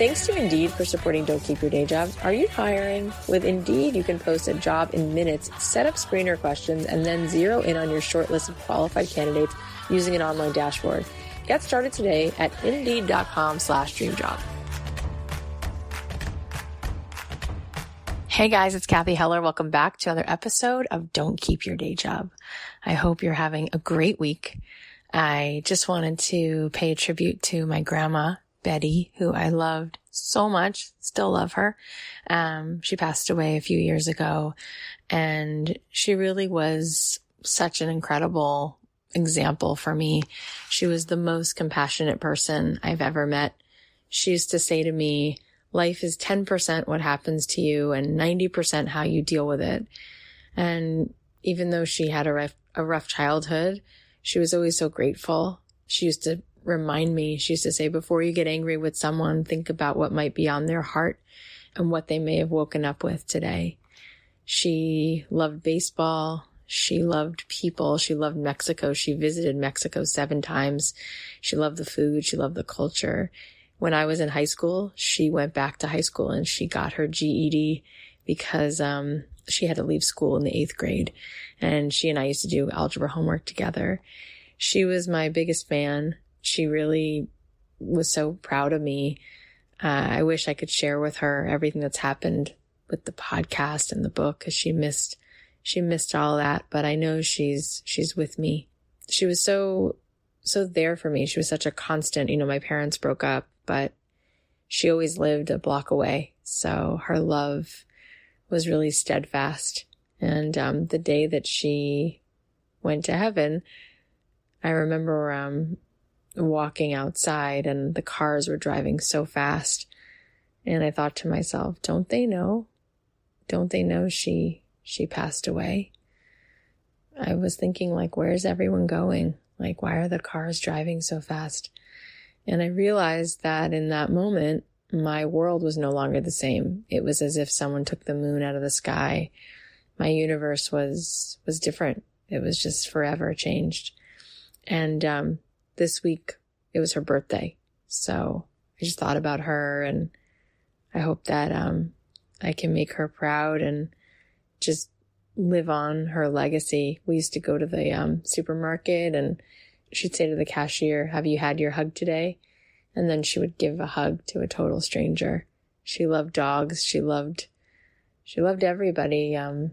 Thanks to Indeed for supporting Don't Keep Your Day Job. Are you hiring? With Indeed, you can post a job in minutes, set up screener questions, and then zero in on your short list of qualified candidates using an online dashboard. Get started today at Indeed.com slash dreamjob. Hey guys, it's Cathy Heller. Welcome back to another episode of Don't Keep Your Day Job. I hope you're having a great week. I just wanted to pay tribute to my grandma Betty, who I loved so much, still love her. Um, she passed away a few years ago and she really was such an incredible example for me. She was the most compassionate person I've ever met. She used to say to me, life is 10% what happens to you and 90% how you deal with it. And even though she had a rough, a rough childhood, she was always so grateful. She used to remind me, she used to say, before you get angry with someone, think about what might be on their heart and what they may have woken up with today. She loved baseball. She loved people. She loved Mexico. She visited Mexico seven times. She loved the food. She loved the culture. When I was in high school, she went back to high school and she got her GED because, um, she had to leave school in the eighth grade and she and I used to do algebra homework together. She was my biggest fan she really was so proud of me. Uh, I wish I could share with her everything that's happened with the podcast and the book because she missed, she missed all that, but I know she's, she's with me. She was so, so there for me. She was such a constant. You know, my parents broke up, but she always lived a block away. So her love was really steadfast. And, um, the day that she went to heaven, I remember, um, walking outside and the cars were driving so fast. And I thought to myself, don't they know? Don't they know she, she passed away? I was thinking like, where's everyone going? Like, why are the cars driving so fast? And I realized that in that moment, my world was no longer the same. It was as if someone took the moon out of the sky. My universe was, was different. It was just forever changed. And, um, this week it was her birthday. So I just thought about her and I hope that, um, I can make her proud and just live on her legacy. We used to go to the, um, supermarket and she'd say to the cashier, have you had your hug today? And then she would give a hug to a total stranger. She loved dogs. She loved, she loved everybody. Um,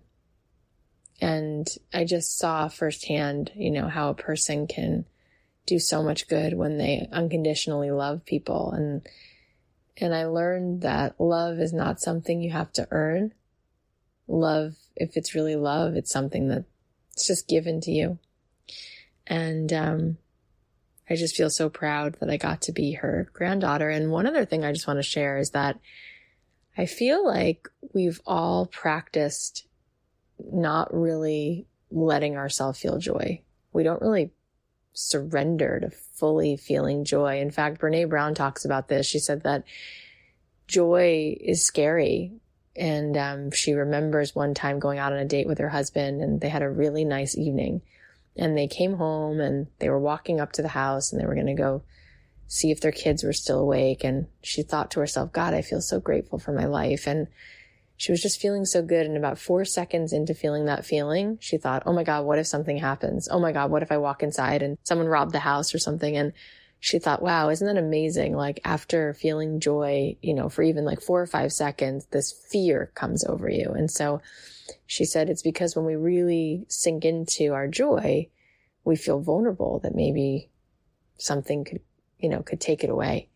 and I just saw firsthand, you know, how a person can do so much good when they unconditionally love people. And, and I learned that love is not something you have to earn. Love, if it's really love, it's something that it's just given to you. And, um, I just feel so proud that I got to be her granddaughter. And one other thing I just want to share is that I feel like we've all practiced not really letting ourselves feel joy. We don't really surrender to fully feeling joy. In fact, Brene Brown talks about this. She said that joy is scary. And um, she remembers one time going out on a date with her husband and they had a really nice evening and they came home and they were walking up to the house and they were going to go see if their kids were still awake. And she thought to herself, God, I feel so grateful for my life. And she was just feeling so good. And about four seconds into feeling that feeling, she thought, Oh my God, what if something happens? Oh my God, what if I walk inside and someone robbed the house or something? And she thought, wow, isn't that amazing? Like after feeling joy, you know, for even like four or five seconds, this fear comes over you. And so she said it's because when we really sink into our joy, we feel vulnerable that maybe something could, you know, could take it away.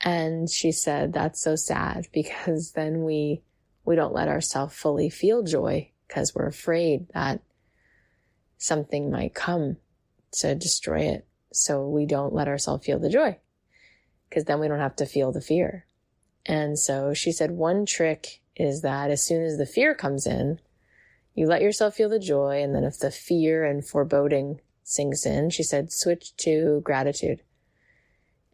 And she said, that's so sad because then we, we don't let ourselves fully feel joy because we're afraid that something might come to destroy it. So we don't let ourselves feel the joy because then we don't have to feel the fear. And so she said one trick is that as soon as the fear comes in, you let yourself feel the joy. And then if the fear and foreboding sinks in, she said, switch to gratitude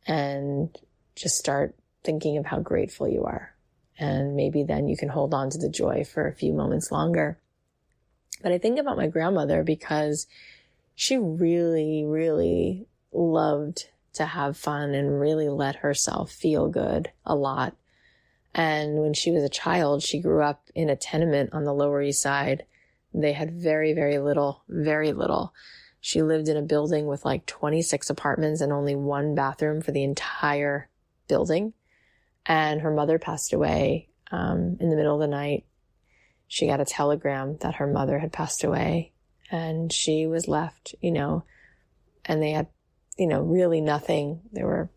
and just start thinking of how grateful you are. And maybe then you can hold on to the joy for a few moments longer. But I think about my grandmother because she really, really loved to have fun and really let herself feel good a lot. And when she was a child, she grew up in a tenement on the Lower East Side. They had very, very little, very little. She lived in a building with like 26 apartments and only one bathroom for the entire building. And her mother passed away um, in the middle of the night. She got a telegram that her mother had passed away and she was left, you know, and they had, you know, really nothing. They were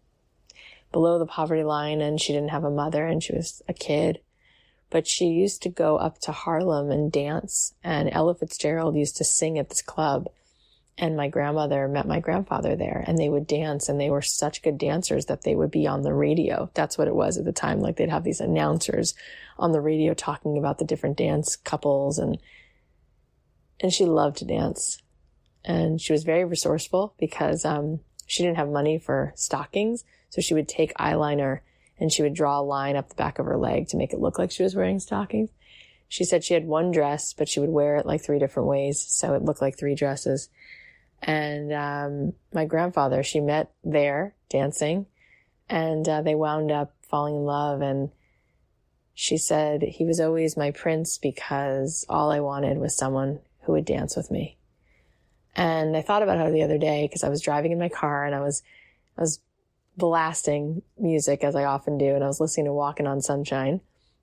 below the poverty line and she didn't have a mother and she was a kid. But she used to go up to Harlem and dance and Ella Fitzgerald used to sing at this club. And my grandmother met my grandfather there and they would dance and they were such good dancers that they would be on the radio. That's what it was at the time. Like they'd have these announcers on the radio talking about the different dance couples and, and she loved to dance. And she was very resourceful because, um, she didn't have money for stockings. So she would take eyeliner and she would draw a line up the back of her leg to make it look like she was wearing stockings. She said she had one dress, but she would wear it like three different ways. So it looked like three dresses. And, um, my grandfather, she met there dancing and, uh, they wound up falling in love. And she said he was always my prince because all I wanted was someone who would dance with me. And I thought about her the other day because I was driving in my car and I was, I was blasting music as I often do. And I was listening to Walking on Sunshine.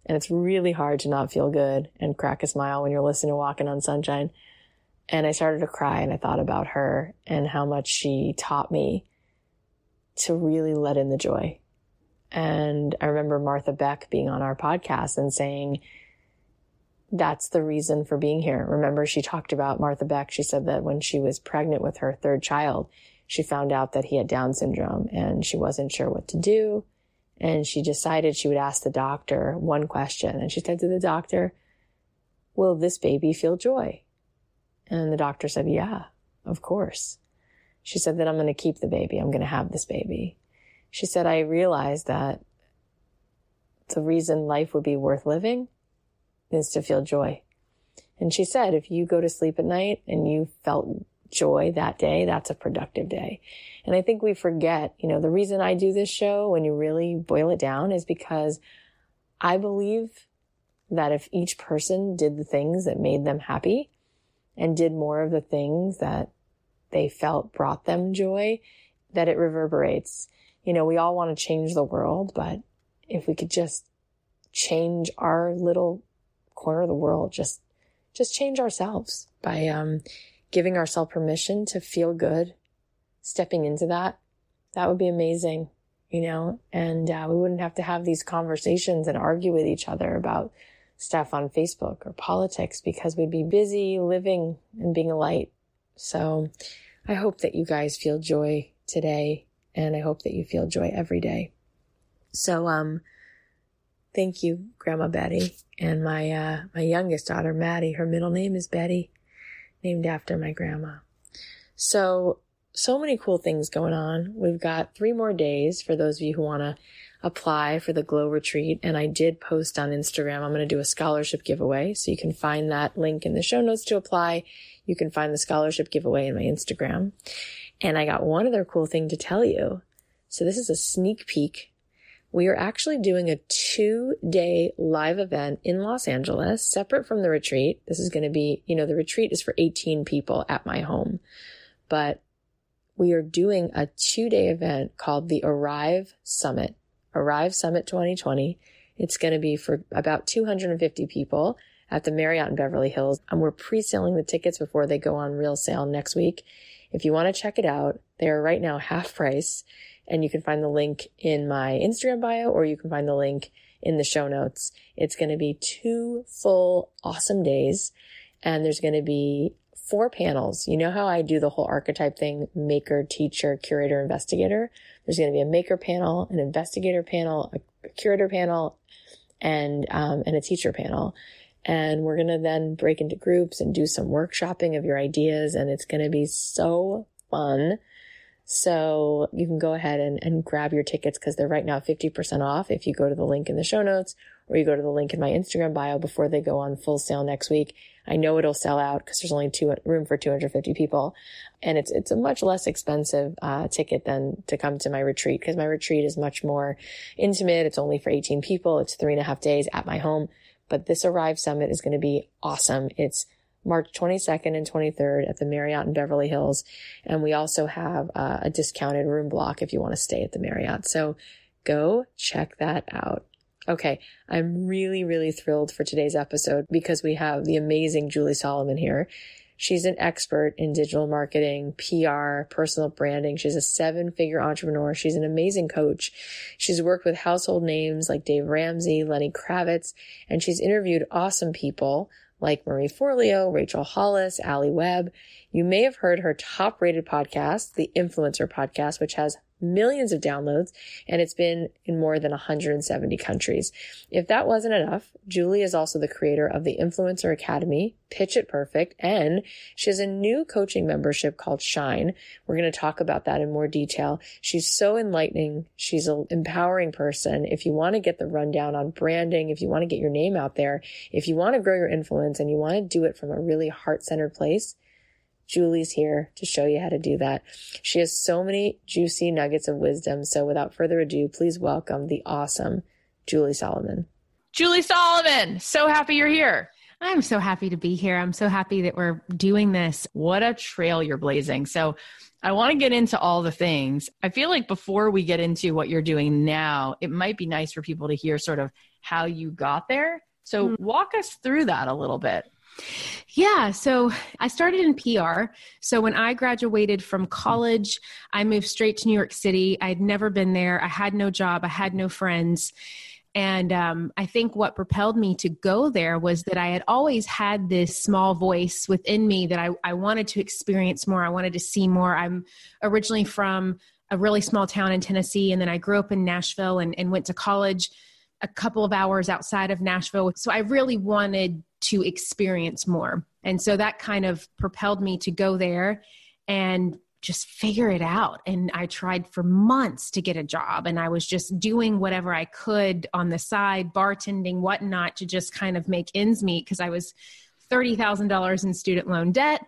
And it's really hard to not feel good and crack a smile when you're listening to Walking on Sunshine. And I started to cry and I thought about her and how much she taught me to really let in the joy. And I remember Martha Beck being on our podcast and saying, that's the reason for being here. Remember, she talked about Martha Beck. She said that when she was pregnant with her third child, she found out that he had Down syndrome and she wasn't sure what to do. And she decided she would ask the doctor one question. And she said to the doctor, will this baby feel joy? And the doctor said, yeah, of course. She said that I'm going to keep the baby. I'm going to have this baby. She said, I realized that the reason life would be worth living is to feel joy. And she said, if you go to sleep at night and you felt joy that day, that's a productive day. And I think we forget, you know, the reason I do this show when you really boil it down is because I believe that if each person did the things that made them happy and did more of the things that they felt brought them joy, that it reverberates. You know, we all want to change the world, but if we could just change our little corner of the world, just, just change ourselves by, um, giving ourselves permission to feel good, stepping into that, that would be amazing, you know, and uh, we wouldn't have to have these conversations and argue with each other about stuff on Facebook or politics because we'd be busy living and being a light. So I hope that you guys feel joy today and I hope that you feel joy every day. So, um, thank you, Grandma Betty and my, uh, my youngest daughter, Maddie. Her middle name is Betty named after my grandma. So, so many cool things going on. We've got three more days for those of you who want to apply for the Glow Retreat. And I did post on Instagram, I'm going to do a scholarship giveaway. So you can find that link in the show notes to apply. You can find the scholarship giveaway in my Instagram. And I got one other cool thing to tell you. So this is a sneak peek we are actually doing a two day live event in Los Angeles, separate from the retreat. This is going to be, you know, the retreat is for 18 people at my home, but we are doing a two day event called the Arrive Summit, Arrive Summit 2020. It's going to be for about 250 people at the Marriott in Beverly Hills. And we're pre-selling the tickets before they go on real sale next week. If you want to check it out, they are right now half price and you can find the link in my Instagram bio or you can find the link in the show notes. It's going to be two full awesome days and there's going to be four panels. You know how I do the whole archetype thing, maker, teacher, curator, investigator? There's going to be a maker panel, an investigator panel, a curator panel, and, um, and a teacher panel. And we're going to then break into groups and do some workshopping of your ideas. And it's going to be so fun. So you can go ahead and, and grab your tickets because they're right now 50% off if you go to the link in the show notes or you go to the link in my Instagram bio before they go on full sale next week. I know it'll sell out because there's only two room for 250 people. And it's, it's a much less expensive, uh, ticket than to come to my retreat because my retreat is much more intimate. It's only for 18 people. It's three and a half days at my home. But this Arrive Summit is going to be awesome. It's March 22nd and 23rd at the Marriott in Beverly Hills. And we also have uh, a discounted room block if you want to stay at the Marriott. So go check that out. Okay. I'm really, really thrilled for today's episode because we have the amazing Julie Solomon here. She's an expert in digital marketing, PR, personal branding. She's a seven figure entrepreneur. She's an amazing coach. She's worked with household names like Dave Ramsey, Lenny Kravitz, and she's interviewed awesome people like Marie Forleo, Rachel Hollis, Alli Webb. You may have heard her top rated podcast, the Influencer Podcast, which has millions of downloads and it's been in more than 170 countries. If that wasn't enough, Julie is also the creator of the Influencer Academy, Pitch It Perfect, and she has a new coaching membership called Shine. We're going to talk about that in more detail. She's so enlightening. She's an empowering person. If you want to get the rundown on branding, if you want to get your name out there, if you want to grow your influence and you want to do it from a really heart centered place, Julie's here to show you how to do that. She has so many juicy nuggets of wisdom. So without further ado, please welcome the awesome Julie Solomon. Julie Solomon, so happy you're here. I'm so happy to be here. I'm so happy that we're doing this. What a trail you're blazing. So, I want to get into all the things. I feel like before we get into what you're doing now, it might be nice for people to hear sort of how you got there. So, mm-hmm. walk us through that a little bit. Yeah, so I started in PR. So when I graduated from college, I moved straight to New York City. I had never been there. I had no job, I had no friends. And um, I think what propelled me to go there was that I had always had this small voice within me that I, I wanted to experience more. I wanted to see more. I'm originally from a really small town in Tennessee, and then I grew up in Nashville and, and went to college a couple of hours outside of Nashville. So I really wanted to experience more. And so that kind of propelled me to go there and just figure it out. And I tried for months to get a job and I was just doing whatever I could on the side, bartending, whatnot, to just kind of make ends meet because I was $30,000 in student loan debt.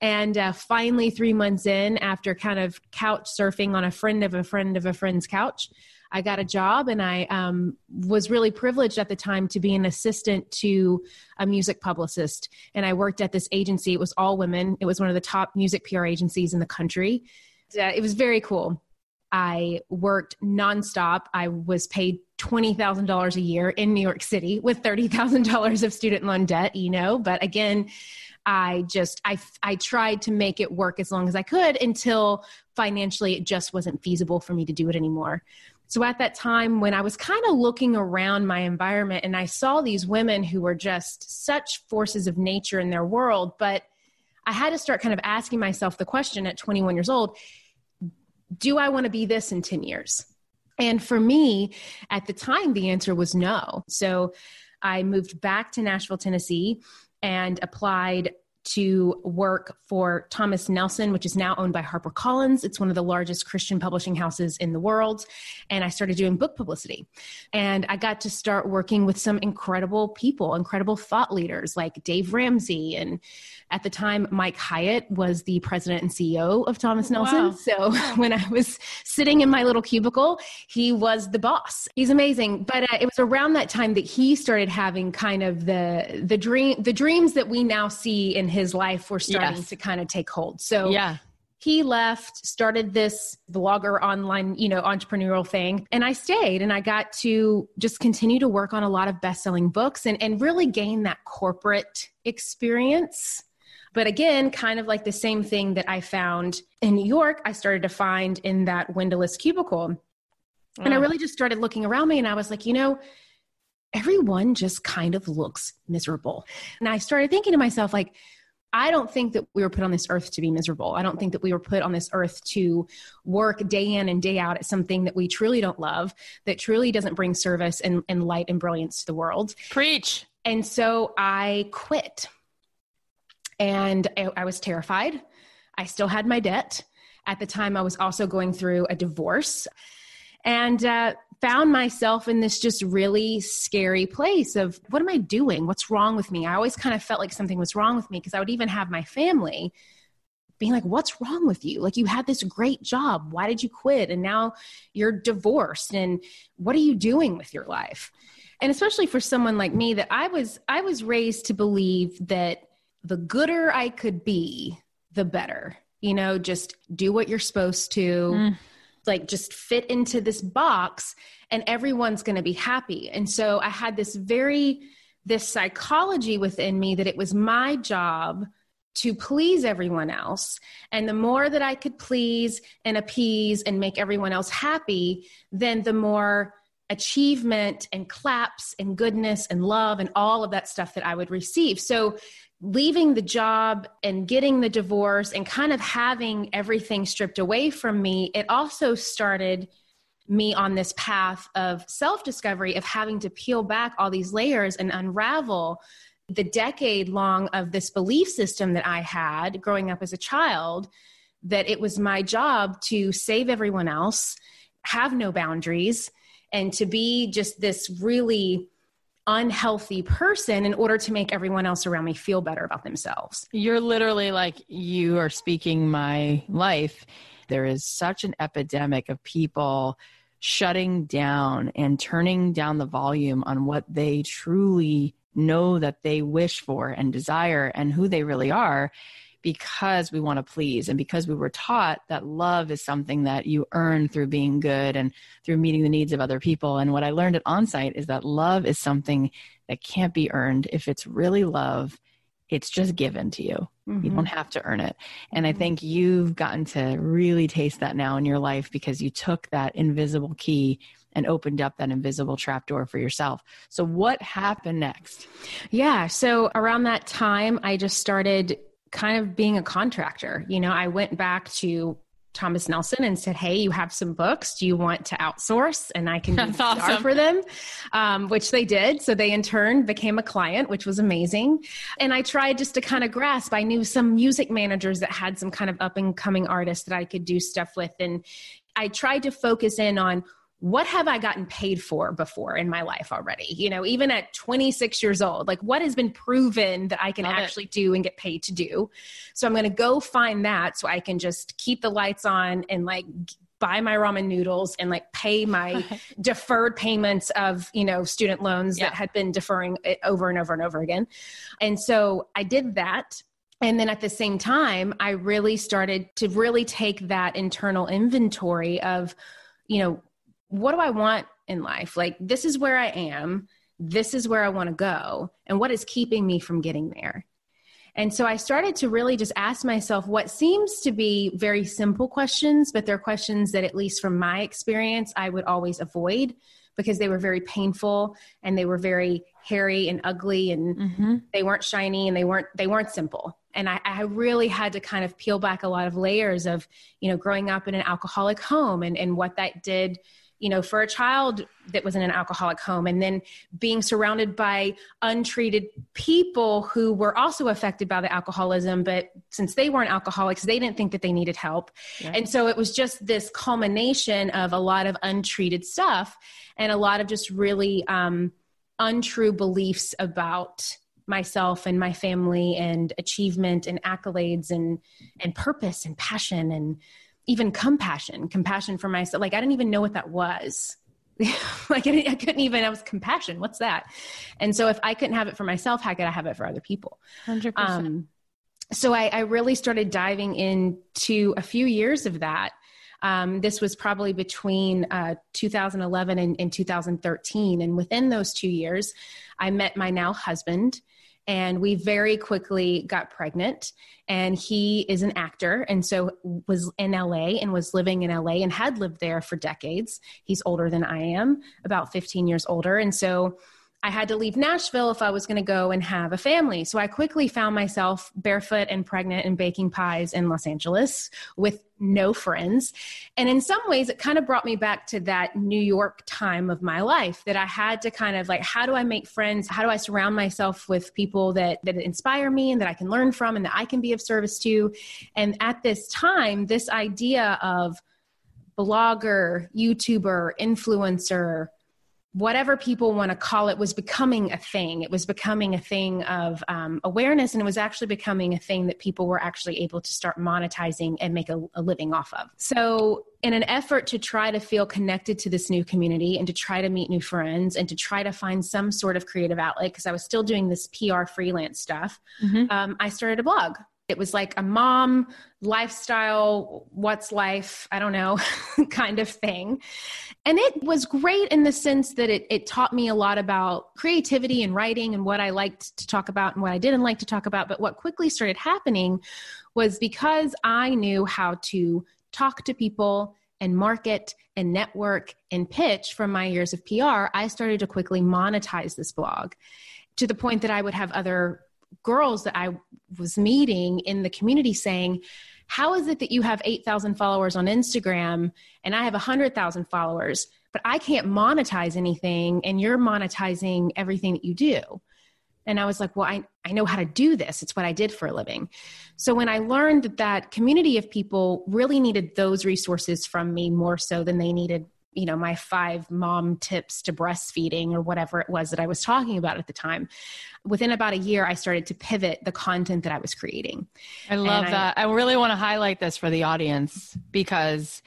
And uh, finally, three months in, after kind of couch surfing on a friend of a friend of a friend's couch, I got a job and I um, was really privileged at the time to be an assistant to a music publicist. And I worked at this agency. It was all women, it was one of the top music PR agencies in the country. It was very cool. I worked nonstop. I was paid $20,000 a year in New York City with $30,000 of student loan debt, you know, but again, I just I I tried to make it work as long as I could until financially it just wasn't feasible for me to do it anymore. So at that time, when I was kind of looking around my environment and I saw these women who were just such forces of nature in their world, but I had to start kind of asking myself the question at 21 years old do I want to be this in 10 years? And for me, at the time, the answer was no. So I moved back to Nashville, Tennessee, and applied to work for Thomas Nelson, which is now owned by HarperCollins. It's one of the largest Christian publishing houses in the world. And I started doing book publicity. And I got to start working with some incredible people, incredible thought leaders like Dave Ramsey. And at the time, Mike Hyatt was the president and CEO of Thomas Nelson. Wow. So when I was sitting in my little cubicle, he was the boss. He's amazing. But uh, it was around that time that he started having kind of the the dream the dreams that we now see in his life were starting yes. to kind of take hold. So yeah. he left started this blogger online you know entrepreneurial thing and i stayed and i got to just continue to work on a lot of best-selling books and, and really gain that corporate experience. But again kind of like the same thing that i found in new york i started to find in that windowless cubicle. And i mm. really just started looking around me and i was like you know everyone just kind of looks miserable. And i started thinking to myself like I don't think that we were put on this earth to be miserable. I don't think that we were put on this earth to work day in and day out at something that we truly don't love, that truly doesn't bring service and, and light and brilliance to the world. Preach. And so I quit. And I, I was terrified. I still had my debt. At the time, I was also going through a divorce. And uh, found myself in this just really scary place of what am I doing? What's wrong with me? I always kind of felt like something was wrong with me because I would even have my family being like, What's wrong with you? Like, you had this great job. Why did you quit? And now you're divorced. And what are you doing with your life? And especially for someone like me, that I was, I was raised to believe that the gooder I could be, the better. You know, just do what you're supposed to. Mm like just fit into this box and everyone's going to be happy. And so I had this very this psychology within me that it was my job to please everyone else. And the more that I could please and appease and make everyone else happy, then the more achievement and claps and goodness and love and all of that stuff that I would receive. So leaving the job and getting the divorce and kind of having everything stripped away from me, it also started me on this path of self discovery, of having to peel back all these layers and unravel the decade long of this belief system that I had growing up as a child that it was my job to save everyone else, have no boundaries, and to be just this really unhealthy person in order to make everyone else around me feel better about themselves. You're literally like, you are speaking my life. There is such an epidemic of people shutting down and turning down the volume on what they truly know that they wish for and desire and who they really are because we want to please and because we were taught that love is something that you earn through being good and through meeting the needs of other people. And what I learned at Onsite is that love is something that can't be earned. If it's really love, it's just given to you. Mm-hmm. You don't have to earn it. And mm-hmm. I think you've gotten to really taste that now in your life because you took that invisible key and opened up that invisible trapdoor for yourself. So, what happened next? Yeah. So, around that time, I just started kind of being a contractor. You know, I went back to Thomas Nelson and said, Hey, you have some books. Do you want to outsource? And I can That's awesome. for them, um, which they did. So they in turn became a client, which was amazing. And I tried just to kind of grasp. I knew some music managers that had some kind of up and coming artists that I could do stuff with. And I tried to focus in on what have I gotten paid for before in my life already? You know, even at 26 years old, like what has been proven that I can Love actually it. do and get paid to do? So I'm going to go find that so I can just keep the lights on and like buy my ramen noodles and like pay my deferred payments of you know student loans yeah. that had been deferring it over and over and over again and so i did that and then at the same time i really started to really take that internal inventory of you know what do I want in life? Like, this is where I am. This is where I want to go. And what is keeping me from getting there? And so I started to really just ask myself what seems to be very simple questions, but they're questions that, at least from my experience, I would always avoid because they were very painful and they were very hairy and ugly and mm-hmm. they weren't shiny and they weren't they weren't simple and I, I, really had to kind of peel back a lot of layers of you know growing up in an alcoholic home and, and what that did you know, for a child that was in an alcoholic home and then being surrounded by untreated people who were also affected by the alcoholism, but since they weren't alcoholics, they didn't think that they needed help. Yeah. And so it was just this culmination of a lot of untreated stuff and a lot of just really um, untrue beliefs about myself and my family and achievement and accolades and and purpose and passion and even compassion, compassion for myself. Like I didn't even know what that was. like I, I, couldn't even, I was compassion. What's that? And so if I couldn't have it for myself, how could I have it for other people? 100%. Um, so I, I, really started diving into a few years of that. Um, this was probably between uh, 2011 and, and 2013. And within those two years, I met my now husband and we very quickly got pregnant and he is an actor and so was in LA and was living in LA and had lived there for decades. He's older than I am, about 15 years older and so I had to leave Nashville if I was going to go and have a family. So I quickly found myself barefoot and pregnant and baking pies in Los Angeles with no friends. And in some ways, it kind of brought me back to that New York time of my life that I had to kind of like, how do I make friends? How do I surround myself with people that, that inspire me and that I can learn from and that I can be of service to? And at this time, this idea of blogger, YouTuber, influencer, whatever people want to call it was becoming a thing. It was becoming a thing of um, awareness and it was actually becoming a thing that people were actually able to start monetizing and make a, a living off of. So in an effort to try to feel connected to this new community and to try to meet new friends and to try to find some sort of creative outlet because i was still doing this pr freelance stuff mm-hmm. um, i started a blog it was like a mom lifestyle, what's life, I don't know, kind of thing. And it was great in the sense that it, it taught me a lot about creativity and writing and what I liked to talk about and what I didn't like to talk about. But what quickly started happening was because I knew how to talk to people and market and network and pitch from my years of PR, I started to quickly monetize this blog to the point that I would have other girls that I was meeting in the community saying, How is it that you have 8,000 followers on Instagram and I have 100,000 followers, but I can't monetize anything and you're monetizing everything that you do? And I was like, well, I, I know how to do this. It's what I did for a living. So when I learned that that community of people really needed those resources from me more so than they needed you know my five mom tips to breastfeeding or whatever it was that i was talking about at the time within about a year i started to pivot the content that i was creating. I love and that. I, I really want to highlight this for the audience because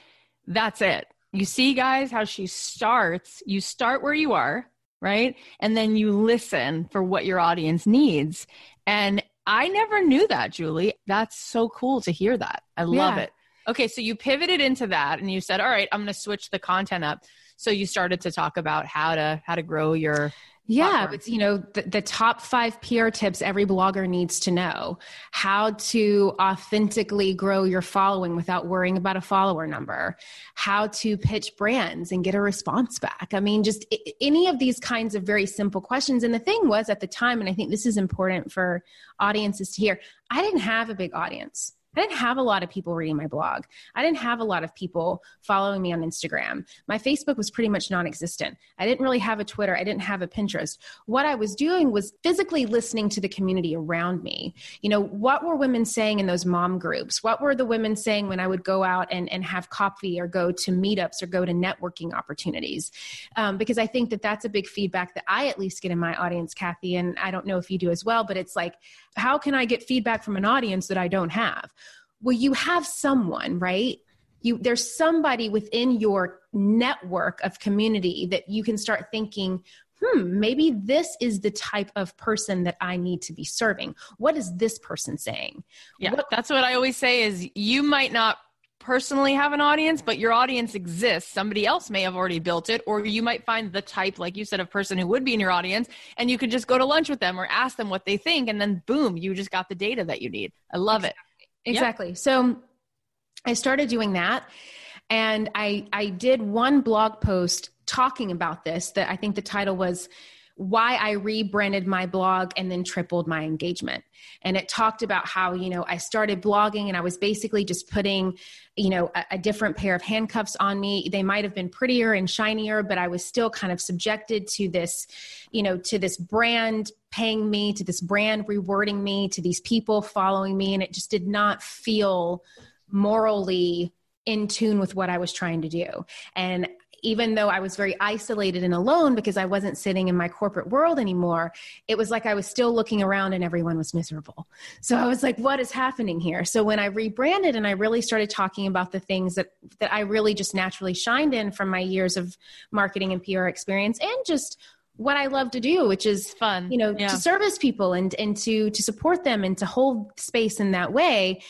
that's it. You see guys how she starts. You start where you are right? And then you listen for what your audience needs. And i never knew that julie. That's so cool to hear that. I love yeah. it Okay, so you pivoted into that and you said, "All right, I'm going to switch the content up." So you started to talk about how to how to grow your yeah, it's you know the, the, top five PR tips every blogger needs to know: how to authentically grow your following without worrying about a follower number, how to pitch brands and get a response back. I mean, just any of these kinds of very simple questions. And the thing was at the time, and I think this is important for audiences to hear: I didn't have a big audience. I didn't have a lot of people reading my blog. I didn't have a lot of people following me on Instagram. My Facebook was pretty much non existent. I didn't really have a Twitter. I didn't have a Pinterest. What I was doing was physically listening to the community around me. You know, what were women saying in those mom groups? What were the women saying when I would go out and, and have coffee or go to meetups or go to networking opportunities? Um, because I think that that's a big feedback that I at least get in my audience, Cathy. And I don't know if you do as well, but it's like, how can I get feedback from an audience that I don't have? Well you have someone right you there's somebody within your network of community that you can start thinking hmm maybe this is the type of person that i need to be serving what is this person saying yeah what- that's what i always say is you might not personally have an audience, but your audience exists. Somebody else may have already built it, or you might find the type, like you said, of person who would be in your audience, and you could just go to lunch with them or ask them what they think, and then boom, you just got the data that you need. I love it. Exactly. Yep. So I started doing that and I I did one blog post talking about this that I think the title was why I rebranded my blog and then tripled my engagement. And it talked about how, you know, I started blogging and I was basically just putting, you know, a, a, different pair of handcuffs on me. They might have been prettier and shinier, but I was still kind of subjected to this, you know, to this brand paying me, to this brand rewarding me, to these people following me. And it just did not feel morally in tune with what I was trying to do. And even though I was very isolated and alone because I wasn't sitting in my corporate world anymore, it was like I was still looking around and everyone was miserable. So I was like, what is happening here? So when I rebranded and I really started talking about the things that, that I really just naturally shined in from my years of marketing and PR experience and just what I love to do, which is fun, you know, yeah. to service people and, and to, to support them and to hold space in that way,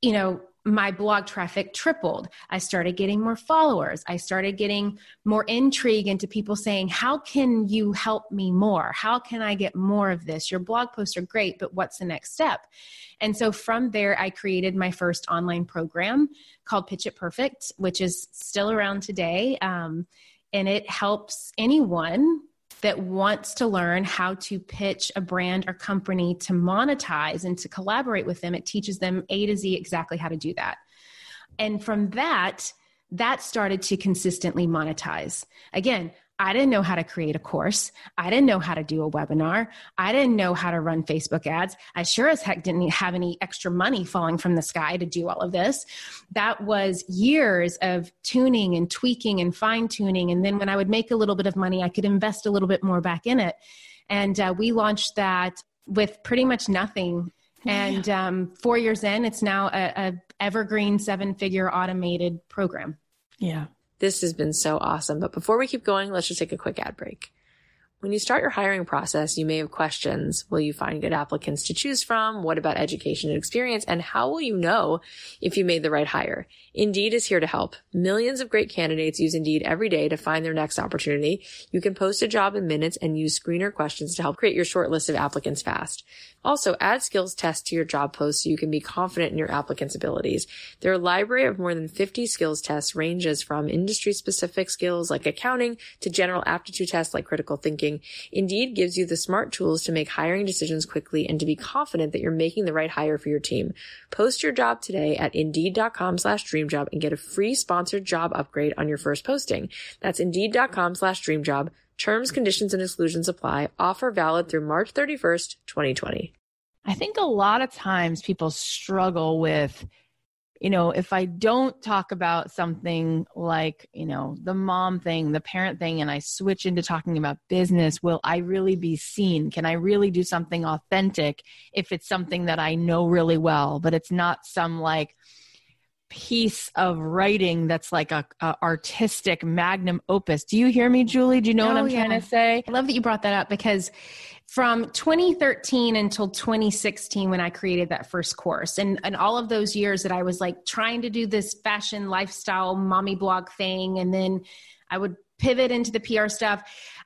you know, my blog traffic tripled. I started getting more followers. I started getting more intrigue into people saying, How can you help me more? How can I get more of this? Your blog posts are great, but what's the next step? And so from there, I created my first online program called Pitch It Perfect, which is still around today. Um, and it helps anyone that wants to learn how to pitch a brand or company to monetize and to collaborate with them. It teaches them A to Z exactly how to do that. And from that, that started to consistently monetize. Again, I didn't know how to create a course. I didn't know how to do a webinar. I didn't know how to run Facebook ads. I sure as heck didn't have any extra money falling from the sky to do all of this. That was years of tuning and tweaking and fine tuning. And then when I would make a little bit of money, I could invest a little bit more back in it. And uh, we launched that with pretty much nothing. And um, four years in, it's now a, a evergreen seven figure automated program. Yeah. This has been so awesome. But before we keep going, let's just take a quick ad break. When you start your hiring process, you may have questions. Will you find good applicants to choose from? What about education and experience? And how will you know if you made the right hire? Indeed is here to help. Millions of great candidates use Indeed every day to find their next opportunity. You can post a job in minutes and use screener questions to help create your short list of applicants fast. Also, add skills tests to your job post so you can be confident in your applicant's abilities. Their library of more than 50 skills tests ranges from industry specific skills like accounting to general aptitude tests like critical thinking. Indeed gives you the smart tools to make hiring decisions quickly and to be confident that you're making the right hire for your team. Post your job today at indeed.com slash dreamjob and get a free sponsored job upgrade on your first posting. That's indeed.com slash dreamjob. Terms, conditions, and exclusions apply. Offer valid through March 31st, 2020. I think a lot of times people struggle with, you know, if I don't talk about something like, you know, the mom thing, the parent thing, and I switch into talking about business, will I really be seen? Can I really do something authentic if it's something that I know really well, but it's not some like, piece of writing that's like a, a, artistic magnum opus. Do you hear me, Julie? Do you know oh, what I'm yeah. trying to say? I love that you brought that up because from 2013 until 2016 when I created that first course and, and all of those years that I was like trying to do this fashion lifestyle mommy blog thing and then I would pivot into the PR stuff.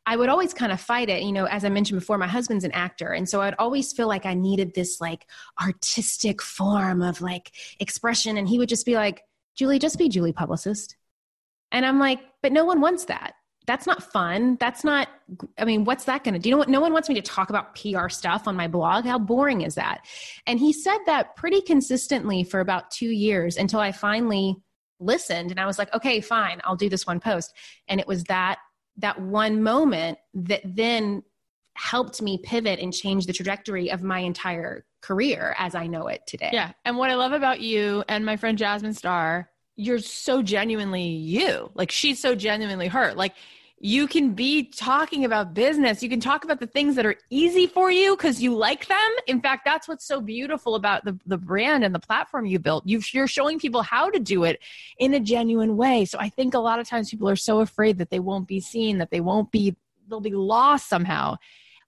I would always kind of fight it. You know, as I mentioned before, my husband's an actor. And so I'd always feel like I needed this like artistic form of like expression. And he would just be like, Julie, just be Julie publicist. And I'm like, but no one wants that. That's not fun. That's not, I mean, what's that going to do? You know what? No one wants me to talk about PR stuff on my blog. How boring is that? And he said that pretty consistently for about two years until I finally listened and I was like, okay, fine, I'll do this one post. And it was that, that one moment that then helped me pivot and change the trajectory of my entire career as I know it today. Yeah. And what I love about you and my friend Jasmine Star you're so genuinely you. Like she's so genuinely her. Like you can be talking about business. You can talk about the things that are easy for you because you like them. In fact, that's what's so beautiful about the, the brand and the platform you built. you are showing people how to do it in a genuine way. So I think a lot of times people are so afraid that they won't be seen, that they won't be, they'll be lost somehow.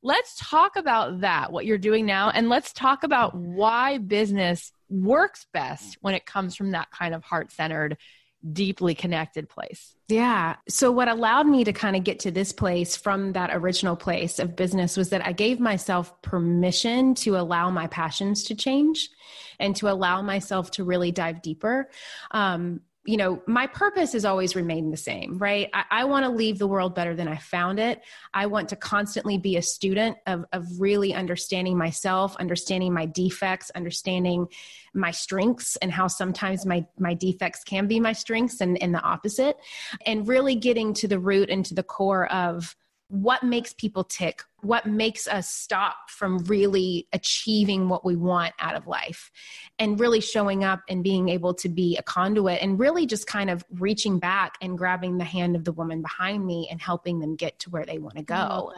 Let's talk about that, what you're doing now, and let's talk about why business works best when it comes from that kind of heart centered, deeply connected place. Yeah. So, what allowed me to kind of get to this place from that original place of business was that I gave myself permission to allow my passions to change and to allow myself to really dive deeper. Um, you know, my purpose has always remained the same, right? I, I want to leave the world better than I found it. I want to constantly be a student of, of really understanding myself, understanding my defects, understanding my strengths and how sometimes my, my defects can be my strengths and, and the opposite. And really getting to the root and to the core of what makes people tick? What makes us stop from really achieving what we want out of life? And really showing up and being able to be a conduit and really just kind of reaching back and grabbing the hand of the woman behind me and helping them get to where they want to go.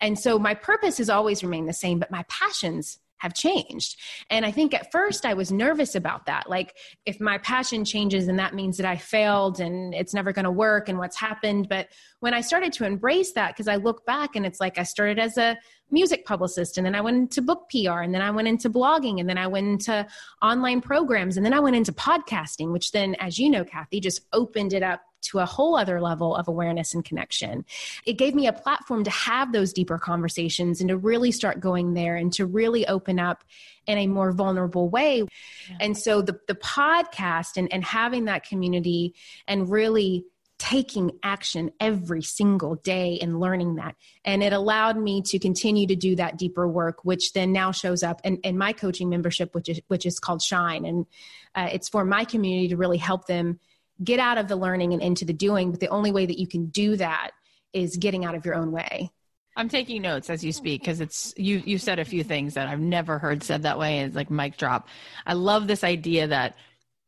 and so my purpose has always remained the same but my passions have changed. And I think at first I was nervous about that. Like, if my passion changes, and that means that I failed and it's never going to work and what's happened. But when I started to embrace that, because I look back and it's like I started as a music publicist and then I went into book PR and then I went into blogging and then I went into online programs and then I went into podcasting, which then, as you know, Cathy, just opened it up to a whole other level of awareness and connection. It gave me a platform to have those deeper conversations and to really start going there and to really open up in a more vulnerable way. Yeah. And so the, the podcast and, and having that community and really taking action every single day and learning that. And it allowed me to continue to do that deeper work, which then now shows up in, in my coaching membership, which is, which is called Shine. And uh, it's for my community to really help them get out of the learning and into the doing. But the only way that you can do that is getting out of your own way. I'm taking notes as you speak because it's you. You said a few things that I've never heard said that way. It's like mic drop. I love this idea that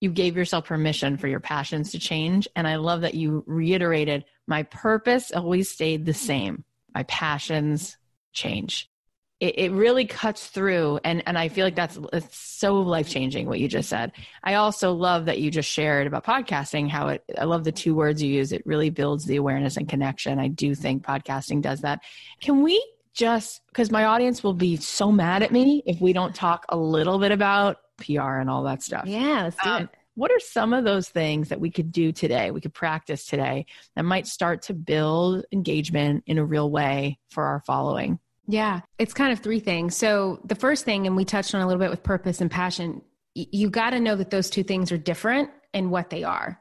you gave yourself permission for your passions to change, and I love that you reiterated my purpose always stayed the same. My passions change it, it really cuts through and and i feel like that's it's so life changing what you just said. I also love that you just shared about podcasting how it i love the two words you use. It really builds the awareness and connection. I do think podcasting does that. Can we just because my audience will be so mad at me if we don't talk a little bit about pr and all that stuff. Yeah let's do um, it. what are some of those things that we could do today we could practice today that might start to build engagement in a real way for our following yeah, it's kind of three things. So, the first thing, and we touched on a little bit with purpose and passion, you got to know that those two things are different and what they are.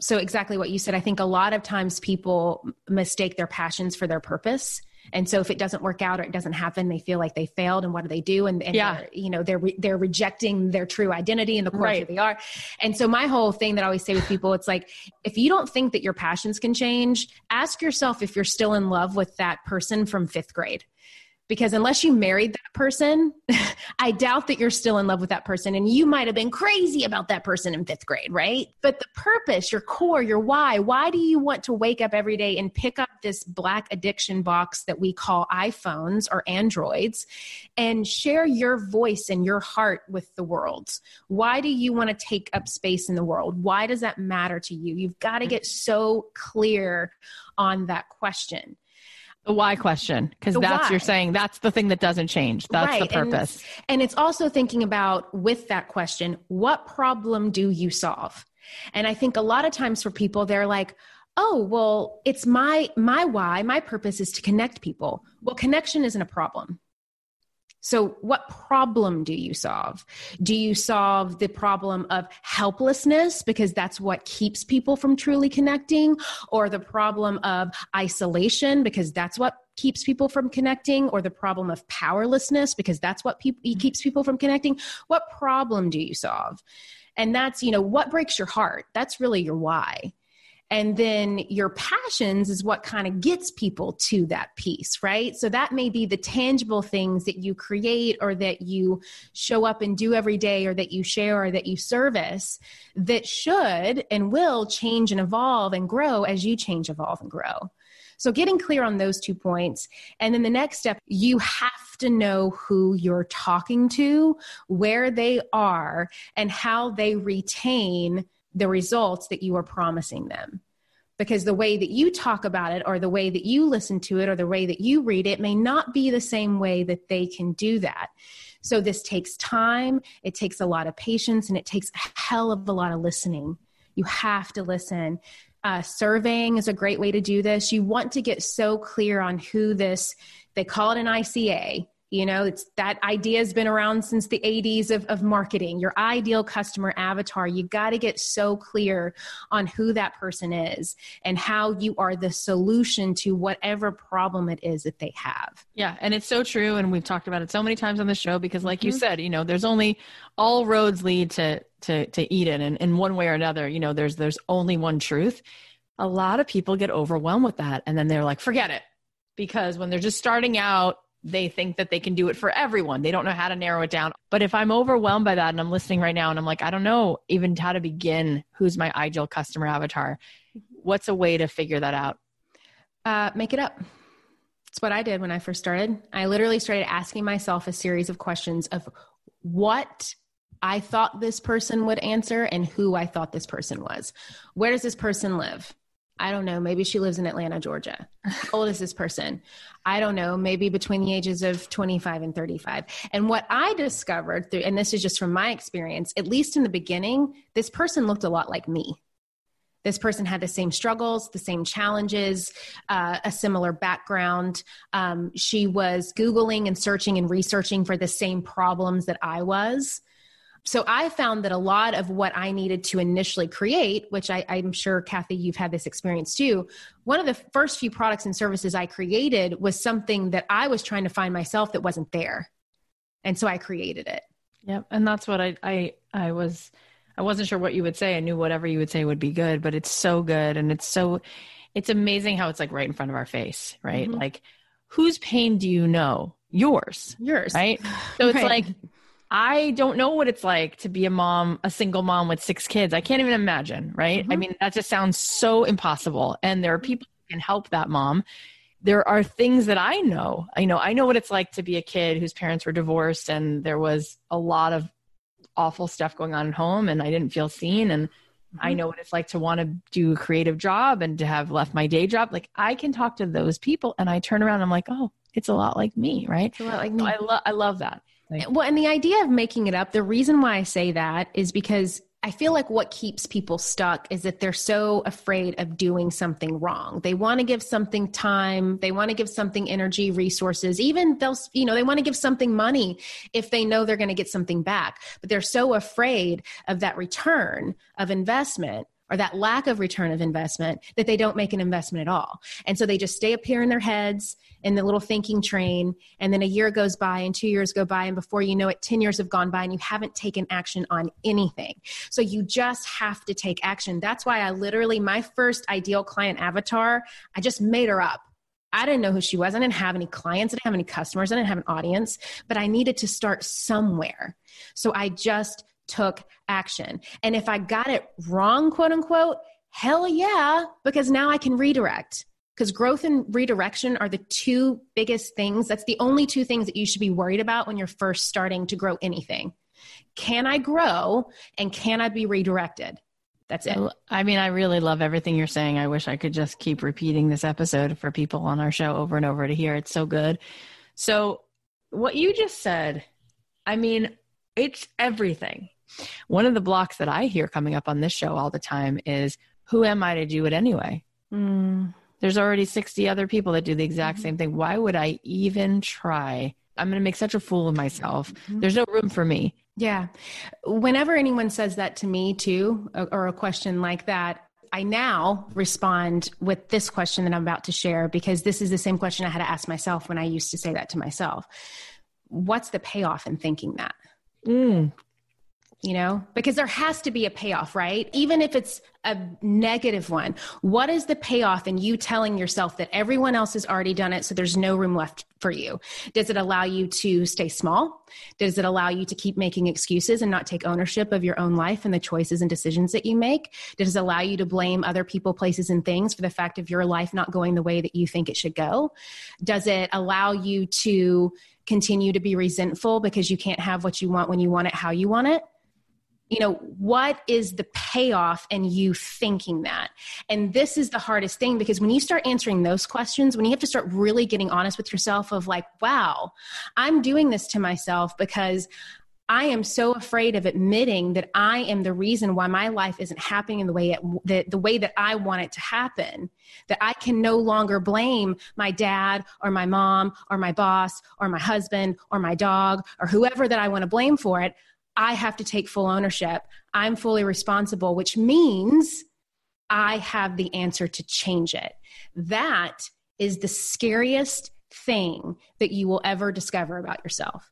So, exactly what you said, I think a lot of times people mistake their passions for their purpose. And so if it doesn't work out or it doesn't happen, they feel like they failed. And what do they do? And, and yeah. you know, they're, re- they're rejecting their true identity and the core right. who they are. And so my whole thing that I always say with people, it's like, if you don't think that your passions can change, ask yourself if you're still in love with that person from fifth grade because unless you married that person, I doubt that you're still in love with that person. And you might have been crazy about that person in fifth grade, right? But the purpose, your core, your why, why do you want to wake up every day and pick up this black addiction box that we call iPhones or Androids and share your voice and your heart with the world? Why do you want to take up space in the world? Why does that matter to you? You've got to get so clear on that question. The why question, because that's why. you're saying that's the thing that doesn't change. That's right. the purpose. And, and it's also thinking about with that question, what problem do you solve? And I think a lot of times for people, they're like, oh well it's my my why my purpose is to connect people well connection isn't a problem So, what problem do you solve? Do you solve the problem of helplessness because that's what keeps people from truly connecting, or the problem of isolation because that's what keeps people from connecting, or the problem of powerlessness because that's what pe- keeps people from connecting? What problem do you solve? And that's, you know, what breaks your heart? That's really your why. And then your passions is what kind of gets people to that piece, right? So that may be the tangible things that you create or that you show up and do every day or that you share or that you service that should and will change and evolve and grow as you change, evolve, and grow. So, getting clear on those two points. And then the next step, you have to know who you're talking to, where they are, and how they retain the results that you are promising them. Because the way that you talk about it, or the way that you listen to it, or the way that you read it may not be the same way that they can do that. So, this takes time, it takes a lot of patience, and it takes a hell of a lot of listening. You have to listen. Uh, surveying is a great way to do this. You want to get so clear on who this, they call it an ICA, you know, it's that idea has been around since the 80s of, of marketing. Your ideal customer avatar, you got to get so clear on who that person is and how you are the solution to whatever problem it is that they have. Yeah, and it's so true. And we've talked about it so many times on the show because, like mm-hmm. you said, you know, there's only all roads lead to to to Eden, and in one way or another, you know, there's there's only one truth. A lot of people get overwhelmed with that, and then they're like, forget it because when they're just starting out they think that they can do it for everyone. They don't know how to narrow it down. But if I'm overwhelmed by that and I'm listening right now and I'm like, I don't know even how to begin, who's my ideal customer avatar? What's a way to figure that out? Uh, make it up. It's what I did when I first started. I literally started asking myself a series of questions of what I thought this person would answer and who I thought this person was. Where does this person live? I don't know. Maybe she lives in Atlanta, Georgia. How old is this person? I don't know. Maybe between the ages of 25 and 35. And what I discovered through, and this is just from my experience, at least in the beginning, this person looked a lot like me. This person had the same struggles, the same challenges, uh, a similar background. Um, she was Googling and searching and researching for the same problems that I was. So I found that a lot of what I needed to initially create, which I, am sure, Cathy, you've had this experience too. One of the first few products and services I created was something that I was trying to find myself that wasn't there. And so I created it. Yep. And that's what I, I, I was, I wasn't sure what you would say. I knew whatever you would say would be good, but it's so good. And it's so, it's amazing how it's like right in front of our face, right? Mm-hmm. Like, whose pain do you know? Yours. Yours. Right. So it's right. like, I don't know what it's like to be a mom, a single mom with six kids. I can't even imagine, right? Mm-hmm. I mean, that just sounds so impossible. And there are people who can help that mom. There are things that I know. I know I know what it's like to be a kid whose parents were divorced and there was a lot of awful stuff going on at home and I didn't feel seen and mm-hmm. I know what it's like to want to do a creative job and to have left my day job. Like I can talk to those people and I turn around and I'm like, "Oh, it's a lot like me, right?" It's a lot like me. So I love I love that. Like, well, and the idea of making it up, the reason why I say that is because I feel like what keeps people stuck is that they're so afraid of doing something wrong. They want to give something time, they want to give something energy, resources, even they'll, you know, they want to give something money if they know they're going to get something back. But they're so afraid of that return of investment or that lack of return of investment that they don't make an investment at all. And so they just stay up here in their heads in the little thinking train. And then a year goes by and two years go by. And before you know it, 10 years have gone by and you haven't taken action on anything. So you just have to take action. That's why I literally, my first ideal client avatar, I just made her up. I didn't know who she was. I didn't have any clients. I didn't have any customers. I didn't have an audience, but I needed to start somewhere. So I just took action. And if I got it wrong, quote unquote, hell yeah, because now I can redirect. Because growth and redirection are the two biggest things. That's the only two things that you should be worried about when you're first starting to grow anything. Can I grow and can I be redirected? That's it. I mean, I really love everything you're saying. I wish I could just keep repeating this episode for people on our show over and over to hear. It's so good. So, what you just said, I mean, it's everything. One of the blocks that I hear coming up on this show all the time is who am I to do it anyway? Mm. There's already 60 other people that do the exact mm-hmm. same thing. Why would I even try I'm going to make such a fool of myself. Mm-hmm. There's no room for me. Yeah. Whenever anyone says that to me, too, or a question like that, I now respond with this question that I'm about to share because this is the same question I had to ask myself when I used to say that to myself. What's the payoff in thinking that? Mm, you know, because there has to be a payoff, right? Even if it's a negative one. What is the payoff in you telling yourself that everyone else has already done it, so there's no room left for you? Does it allow you to stay small? Does it allow you to keep making excuses and not take ownership of your own life and the choices and decisions that you make? Does it allow you to blame other people, places, and things for the fact of your life not going the way that you think it should go? Does it allow you to continue to be resentful because you can't have what you want when you want it how you want it? You know what is the payoff in you thinking that and this is the hardest thing because when you start answering those questions when you have to start really getting honest with yourself of like wow i'm doing this to myself because I am so afraid of admitting that I am the reason why my life isn't happening in the way it, the, the way that I want it to happen. That I can no longer blame my dad or my mom or my boss or my husband or my dog or whoever that I want to blame for it. I have to take full ownership. I'm fully responsible, which means I have the answer to change it. That is the scariest thing that you will ever discover about yourself.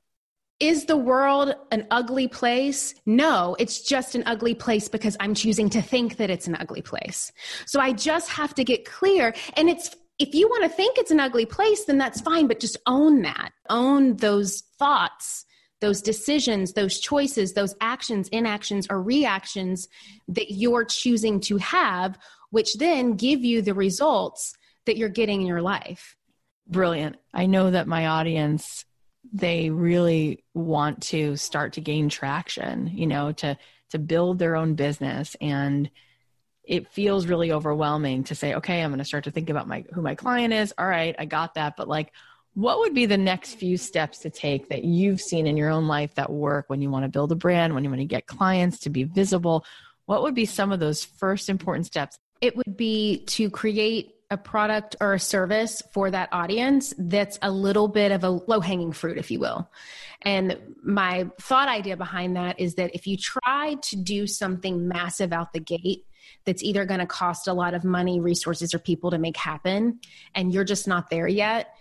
Is the world an ugly place? No, it's just an ugly place because I'm choosing to think that it's an ugly place. So I just have to get clear. And it's, if you want to think it's an ugly place, then that's fine, but just own that. Own those thoughts those decisions, those choices, those actions, inactions, or reactions that you're choosing to have, which then give you the results that you're getting in your life. Brilliant. I know that my audience, they really want to start to gain traction, you know, to to build their own business and it feels really overwhelming to say, okay, I'm going to start to think about my who my client is. All right, I got that, but like what would be the next few steps to take that you've seen in your own life that work when you want to build a brand, when you want to get clients to be visible? What would be some of those first important steps? It would be to create a product or a service for that audience that's a little bit of a low hanging fruit, if you will. And my thought idea behind that is that if you try to do something massive out the gate, that's either going to cost a lot of money, resources, or people to make happen, and you're just not there yet,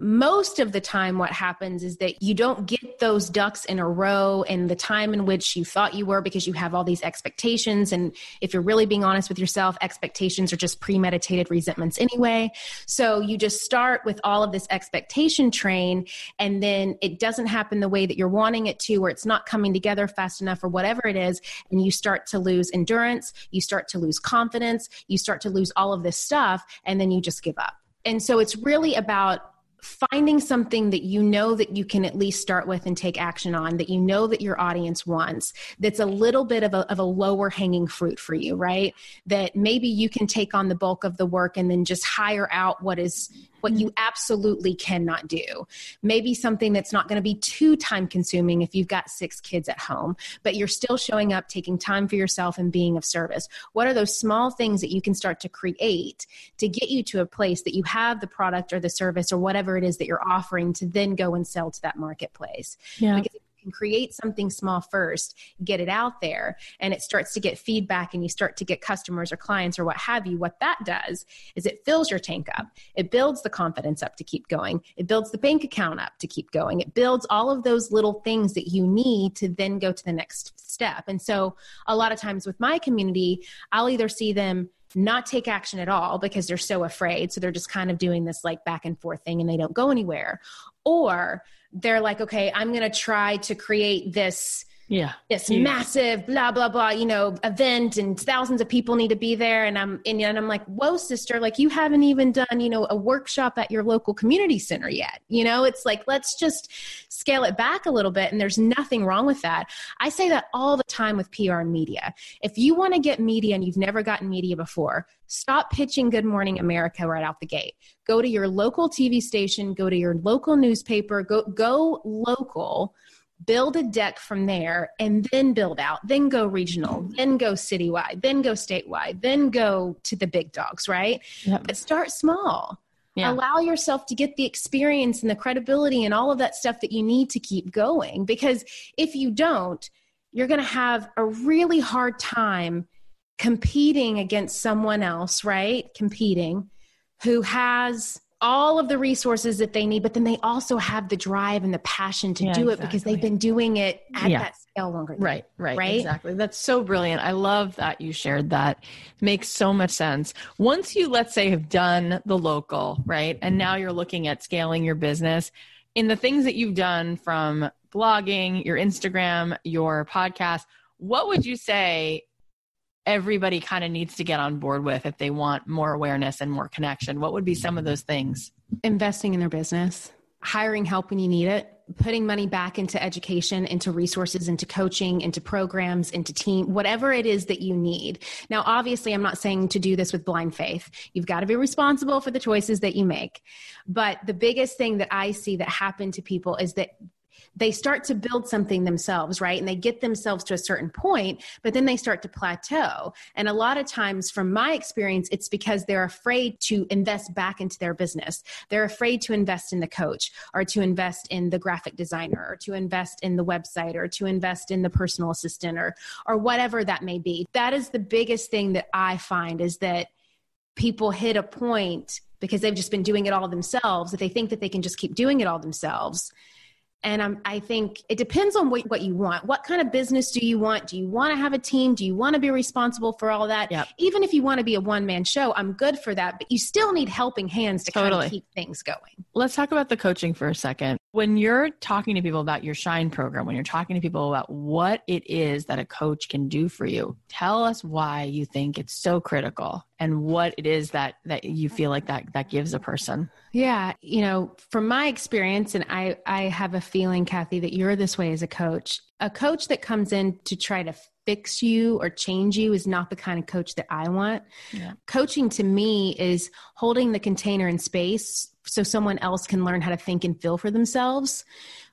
most of the time what happens is that you don't get those ducks in a row in the time in which you thought you were because you have all these expectations. And if you're really being honest with yourself expectations are just premeditated resentments anyway. So you just start with all of this expectation train and then it doesn't happen the way that you're wanting it to or it's not coming together fast enough or whatever it is and you start to lose endurance you start to lose confidence you start to lose all of this stuff and then you just give up. And so it's really about finding something that you know that you can at least start with and take action on that you know that your audience wants that's a little bit of a, of a lower hanging fruit for you right that maybe you can take on the bulk of the work and then just hire out what is what you absolutely cannot do. Maybe something that's not going to be too time consuming if you've got six kids at home, but you're still showing up, taking time for yourself, and being of service. What are those small things that you can start to create to get you to a place that you have the product or the service or whatever it is that you're offering to then go and sell to that marketplace? Yeah. Because can create something small first, get it out there, and it starts to get feedback and you start to get customers or clients or what have you, what that does is it fills your tank up. It builds the confidence up to keep going. It builds the bank account up to keep going. It builds all of those little things that you need to then go to the next step. And so a lot of times with my community, I'll either see them not take action at all because they're so afraid. So they're just kind of doing this like back and forth thing and they don't go anywhere. Or they're like, okay, I'm going to try to create this yeah. This massive blah blah blah you know event and thousands of people need to be there. And i'm and, and i'm like whoa sister like you haven't even done you know a workshop at your local community center yet. You know it's like let's just scale it back a little bit. And there's nothing wrong with that. I say that all the time with pr and media. If you want to get media and you've never gotten media before stop pitching good morning america right out the gate. Go to your local tv station. Go to your local newspaper. Go go local build a deck from there and then build out, then go regional, then go citywide, then go statewide, then go to the big dogs, right? Yep. But start small. Yeah. Allow yourself to get the experience and the credibility and all of that stuff that you need to keep going. Because if you don't, you're going to have a really hard time competing against someone else, right? Competing who has all of the resources that they need, but then they also have the drive and the passion to yeah, do it exactly. because they've been doing it at yeah. that scale longer. Right, right, right. Exactly. That's so brilliant. I love that you shared that. Makes so much sense. Once you, let's say, have done the local, right, and now you're looking at scaling your business, in the things that you've done from blogging, your Instagram, your podcast, what would you say everybody kind of needs to get on board with if they want more awareness and more connection? What would be some of those things? Investing in their business, hiring help when you need it, putting money back into education, into resources, into coaching, into programs, into team, whatever it is that you need. Now, obviously, I'm not saying to do this with blind faith. You've got to be responsible for the choices that you make. But the biggest thing that I see that happen to people is that they start to build something themselves, right? And they get themselves to a certain point, but then they start to plateau. And a lot of times, from my experience, it's because they're afraid to invest back into their business. They're afraid to invest in the coach or to invest in the graphic designer or to invest in the website or to invest in the personal assistant or or whatever that may be. That is the biggest thing that I find is that people hit a point because they've just been doing it all themselves that they think that they can just keep doing it all themselves and I'm, I think it depends on what, what you want. What kind of business do you want? Do you want to have a team? Do you want to be responsible for all that? Yep. Even if you want to be a one man show, I'm good for that. But you still need helping hands to totally. kind of keep things going. Let's talk about the coaching for a second. When you're talking to people about your Shine program, when you're talking to people about what it is that a coach can do for you, tell us why you think it's so critical and what it is that that you feel like that that gives a person. Yeah, you know, from my experience and I I have a feeling Cathy that you're this way as a coach. A coach that comes in to try to fix you or change you is not the kind of coach that I want. Yeah. Coaching to me is holding the container in space so someone else can learn how to think and feel for themselves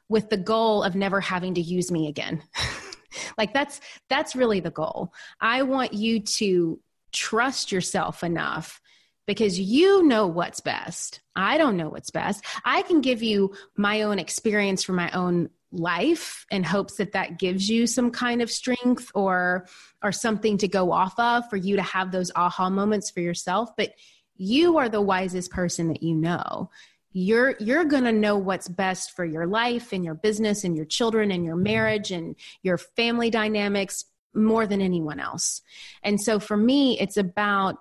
with the goal of never having to use me again. like that's that's really the goal. I want you to trust yourself enough because you know what's best. I don't know what's best. I can give you my own experience from my own life in hopes that that gives you some kind of strength or or something to go off of for you to have those aha moments for yourself, but you are the wisest person that you know. You're you're going to know what's best for your life and your business and your children and your marriage and your family dynamics more than anyone else. And so for me, it's about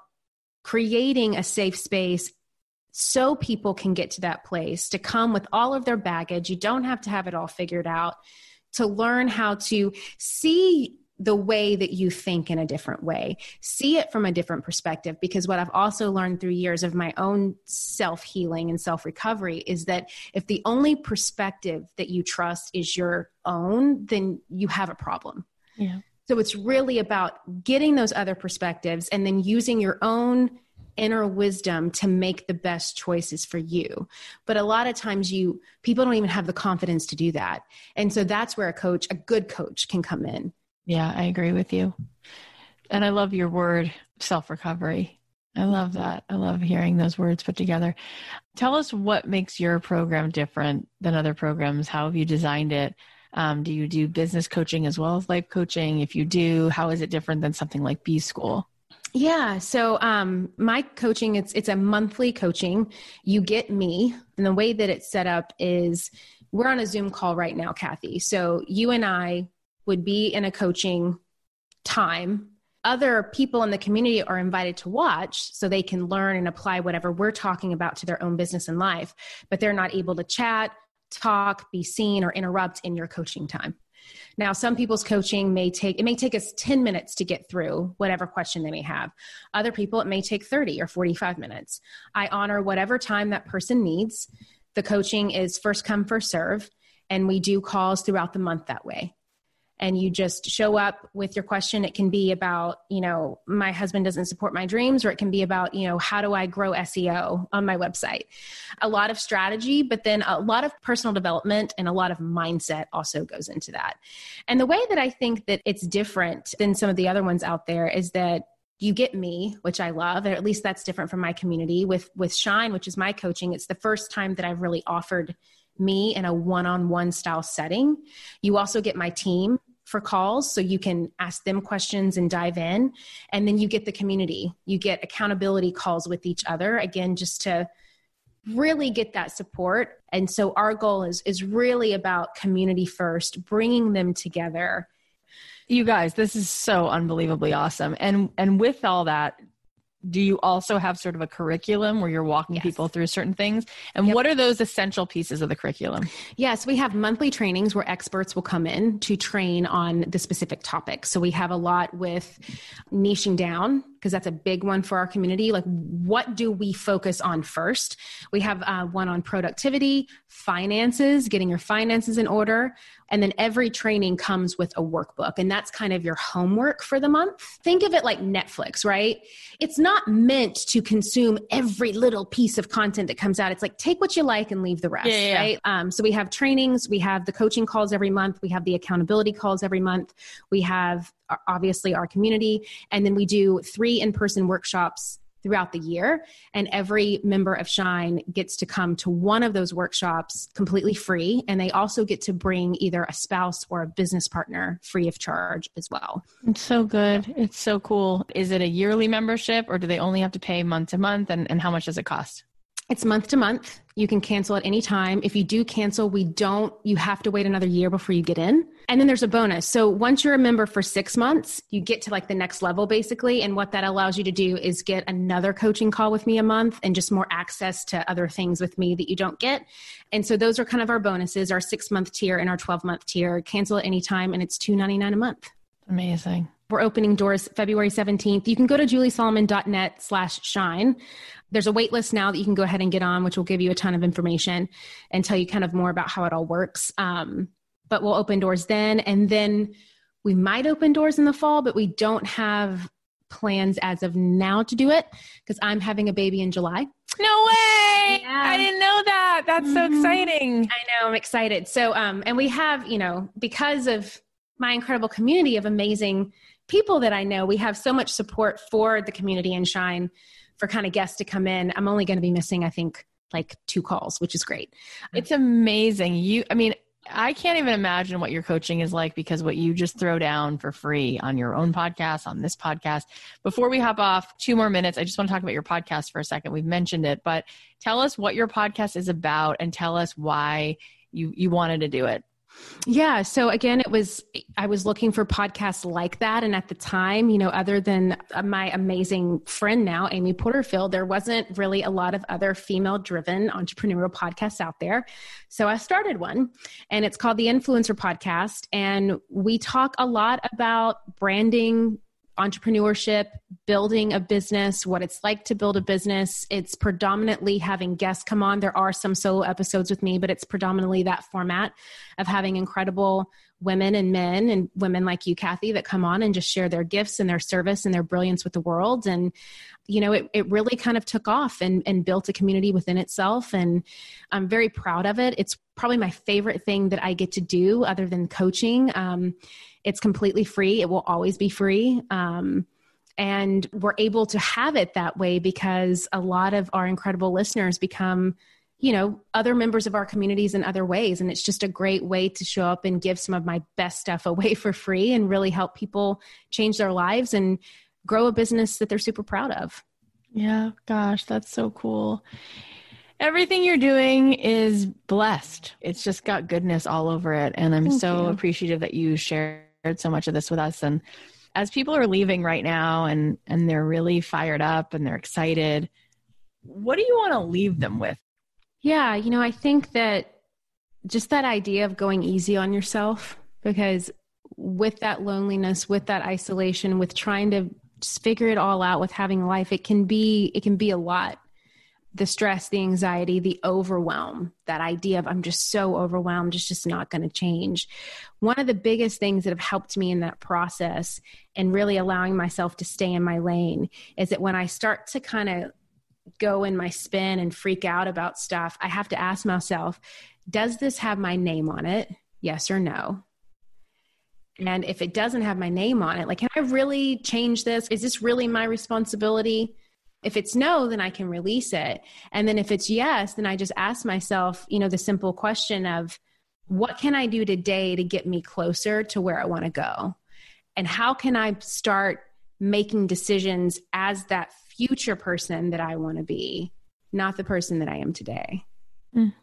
creating a safe space so people can get to that place to come with all of their baggage. You don't have to have it all figured out to learn how to see the way that you think in a different way, see it from a different perspective. Because what I've also learned through years of my own self healing and self recovery is that if the only perspective that you trust is your own, then you have a problem. Yeah. So it's really about getting those other perspectives and then using your own inner wisdom to make the best choices for you. But a lot of times you people don't even have the confidence to do that. And so that's where a coach, a good coach can come in. Yeah, I agree with you. And I love your word self-recovery. I love that. I love hearing those words put together. Tell us what makes your program different than other programs. How have you designed it? Um, do you do business coaching as well as life coaching? If you do, how is it different than something like B School? Yeah, so um, my coaching it's it's a monthly coaching. You get me, and the way that it's set up is we're on a Zoom call right now, Cathy. So you and I would be in a coaching time. Other people in the community are invited to watch so they can learn and apply whatever we're talking about to their own business and life, but they're not able to chat talk, be seen, or interrupt in your coaching time. Now, some people's coaching may take, it may take us 10 minutes to get through whatever question they may have. Other people, it may take 30 or 45 minutes. I honor whatever time that person needs. The coaching is first come, first serve, and we do calls throughout the month that way and you just show up with your question it can be about you know my husband doesn't support my dreams or it can be about you know how do i grow seo on my website? A lot of strategy but then a lot of personal development and a lot of mindset also goes into that. And the way that i think that it's different than some of the other ones out there is that you get me which i love or at least that's different from my community. With with shine which is my coaching it's the first time that i've really offered me in a one-on-one style setting. You also get my team for calls so you can ask them questions and dive in. And then you get the community. You get accountability calls with each other again just to really get that support. And so our goal is is really about community first bringing them together. You guys this is so unbelievably awesome. And and with all that do you also have sort of a curriculum where you're walking yes. people through certain things? And yep. what are those essential pieces of the curriculum? Yes, we have monthly trainings where experts will come in to train on the specific topic. So we have a lot with niching down because that's a big one for our community. Like, what do we focus on first? We have uh, one on productivity, finances, getting your finances in order. And then every training comes with a workbook, and that's kind of your homework for the month. Think of it like Netflix, right? It's not meant to consume every little piece of content that comes out. It's like take what you like and leave the rest, yeah, yeah. right? Um, so we have trainings, we have the coaching calls every month, we have the accountability calls every month, we have obviously our community. And then we do three in person workshops throughout the year. And every member of Shine gets to come to one of those workshops completely free. And they also get to bring either a spouse or a business partner free of charge as well. It's so good. It's so cool. Is it a yearly membership or do they only have to pay month to month? And, and how much does it cost? It's month to month. You can cancel at any time. If you do cancel, we don't, you have to wait another year before you get in. And then there's a bonus. So once you're a member for six months, you get to like the next level basically. And what that allows you to do is get another coaching call with me a month and just more access to other things with me that you don't get. And so those are kind of our bonuses, our six month tier and our 12 month tier. Cancel at any time and it's $2.99 a month. Amazing. We're opening doors February 17th. You can go to juliesolomon.net slash shine. There's a wait list now that you can go ahead and get on, which will give you a ton of information and tell you kind of more about how it all works. Um, but we'll open doors then. And then we might open doors in the fall, but we don't have plans as of now to do it because I'm having a baby in July. No way! Yeah. I didn't know that. That's mm-hmm. so exciting. I know. I'm excited. So, um, and we have, you know, because of my incredible community of amazing people that I know. We have so much support for the community and Shine for kind of guests to come in. I'm only going to be missing, I think, like two calls, which is great. It's amazing. You, I mean, I can't even imagine what your coaching is like because what you just throw down for free on your own podcast, on this podcast. Before we hop off, two more minutes. I just want to talk about your podcast for a second. We've mentioned it, but tell us what your podcast is about and tell us why you, you wanted to do it. Yeah. So again, it was, I was looking for podcasts like that. And at the time, you know, other than uh, my amazing friend now, Amy Porterfield, there wasn't really a lot of other female driven entrepreneurial podcasts out there. So I started one and it's called the Influencer Podcast. And we talk a lot about branding, entrepreneurship, building a business, what it's like to build a business. It's predominantly having guests come on. There are some solo episodes with me, but it's predominantly that format of having incredible women and men and women like you, Cathy, that come on and just share their gifts and their service and their brilliance with the world. And, you know, it, it really kind of took off and, and built a community within itself. And I'm very proud of it. It's probably my favorite thing that I get to do other than coaching. Um, it's completely free. It will always be free. Um, and we're able to have it that way because a lot of our incredible listeners become you know other members of our communities in other ways and it's just a great way to show up and give some of my best stuff away for free and really help people change their lives and grow a business that they're super proud of. Yeah gosh that's so cool. Everything you're doing is blessed. It's just got goodness all over it and i'm Thank so you. appreciative that you shared so much of this with us. And as people are leaving right now and and they're really fired up and they're excited what do you want to leave them with? Yeah you know i think that just that idea of going easy on yourself because with that loneliness with that isolation with trying to just figure it all out with having life it can be it can be a lot the stress, the anxiety, the overwhelm, that idea of I'm just so overwhelmed, it's just not going to change. One of the biggest things that have helped me in that process and really allowing myself to stay in my lane is that when I start to kind of go in my spin and freak out about stuff, I have to ask myself, does this have my name on it? Yes or no? And if it doesn't have my name on it, like, can I really change this? Is this really my responsibility? If it's no, then I can release it. And then if it's yes, then I just ask myself, you know, the simple question of what can I do today to get me closer to where I want to go? And how can I start making decisions as that future person that I want to be, not the person that I am today? Mm.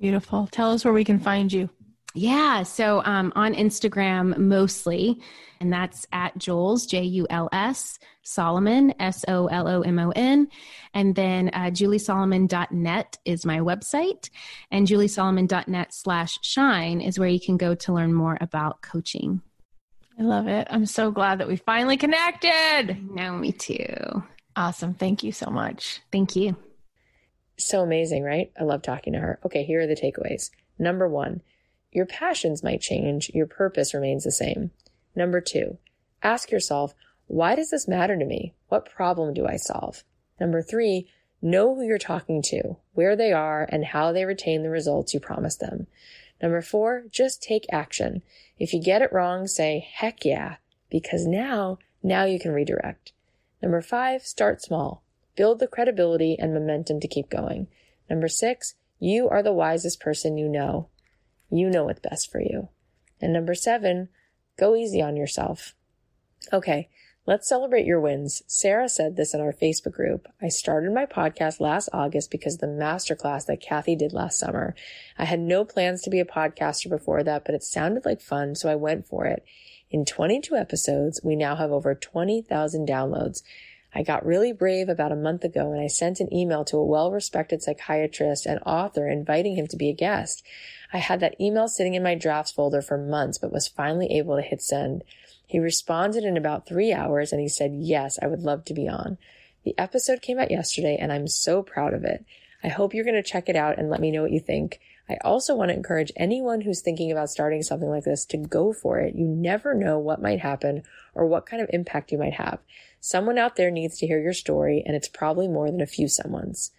Beautiful. Tell us where we can find you. Yeah. So um, on Instagram mostly, and that's at Juls, J U L S, Solomon, S O L O M O N. And then uh, juliesolomon.net is my website. And juliesolomon.net slash shine is where you can go to learn more about coaching. I love it. I'm so glad that we finally connected. No, me too. Awesome. Thank you so much. Thank you. So amazing, right? I love talking to her. Okay, here are the takeaways. Number one, your passions might change, your purpose remains the same. Number two, ask yourself, why does this matter to me? What problem do I solve? Number three, know who you're talking to, where they are, and how they retain the results you promised them. Number four, just take action. If you get it wrong, say, heck yeah, because now, now you can redirect. Number five, start small. Build the credibility and momentum to keep going. Number six, you are the wisest person you know. You know what's best for you. And number seven, go easy on yourself. Okay, let's celebrate your wins. Sarah said this in our Facebook group. I started my podcast last August because of the masterclass that Cathy did last summer. I had no plans to be a podcaster before that, but it sounded like fun, so I went for it. In 22 episodes, we now have over 20,000 downloads. I got really brave about a month ago and I sent an email to a well-respected psychiatrist and author inviting him to be a guest. I had that email sitting in my drafts folder for months, but was finally able to hit send. He responded in about three hours and he said, yes, I would love to be on. The episode came out yesterday and I'm so proud of it. I hope you're going to check it out and let me know what you think. I also want to encourage anyone who's thinking about starting something like this to go for it. You never know what might happen or what kind of impact you might have. Someone out there needs to hear your story and it's probably more than a few someone's.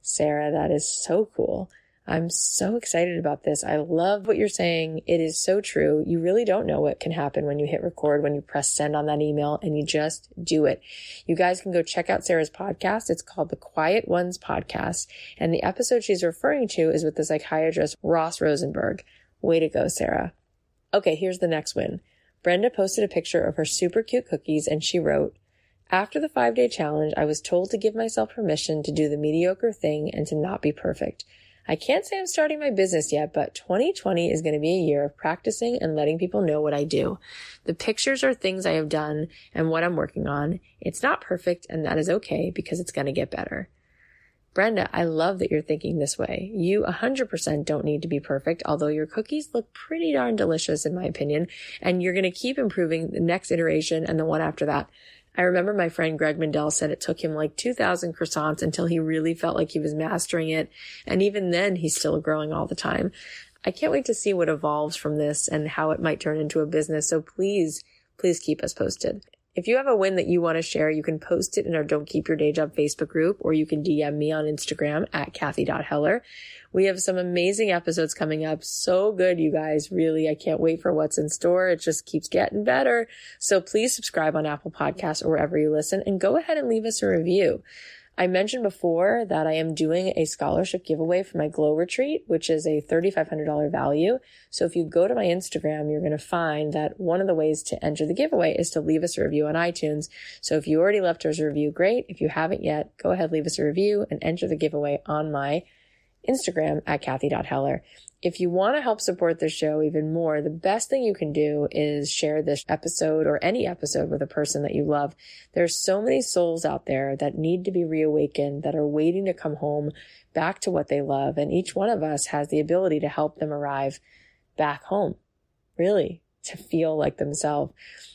Sarah, that is so cool. I'm so excited about this. I love what you're saying. It is so true. You really don't know what can happen when you hit record, when you press send on that email and you just do it. You guys can go check out Sarah's podcast. It's called the Quiet Ones Podcast. And the episode she's referring to is with the psychiatrist Ross Rosenberg. Way to go, Sarah. Okay, here's the next win. Brenda posted a picture of her super cute cookies and she wrote, after the five day challenge, I was told to give myself permission to do the mediocre thing and to not be perfect. I can't say I'm starting my business yet, but 2020 is going to be a year of practicing and letting people know what I do. The pictures are things I have done and what I'm working on. It's not perfect and that is okay because it's going to get better. Brenda, I love that you're thinking this way. You 100% don't need to be perfect, although your cookies look pretty darn delicious in my opinion, and you're going to keep improving the next iteration and the one after that. I remember my friend Greg Mindell said it took him like 2000 croissants until he really felt like he was mastering it. And even then, he's still growing all the time. I can't wait to see what evolves from this and how it might turn into a business. So please, please keep us posted. If you have a win that you want to share, you can post it in our Don't Keep Your Day Job Facebook group, or you can DM me on Instagram at Cathy.Heller. We have some amazing episodes coming up. So good, you guys. Really, I can't wait for what's in store. It just keeps getting better. So please subscribe on Apple Podcasts or wherever you listen and go ahead and leave us a review. I mentioned before that I am doing a scholarship giveaway for my Glow Retreat, which is a $3,500 value. So if you go to my Instagram, you're going to find that one of the ways to enter the giveaway is to leave us a review on iTunes. So if you already left us a review, great. If you haven't yet, go ahead, leave us a review and enter the giveaway on my Instagram at Cathy.Heller. If you want to help support the show even more, the best thing you can do is share this episode or any episode with a person that you love. There's so many souls out there that need to be reawakened, that are waiting to come home back to what they love. And each one of us has the ability to help them arrive back home, really, to feel like themselves.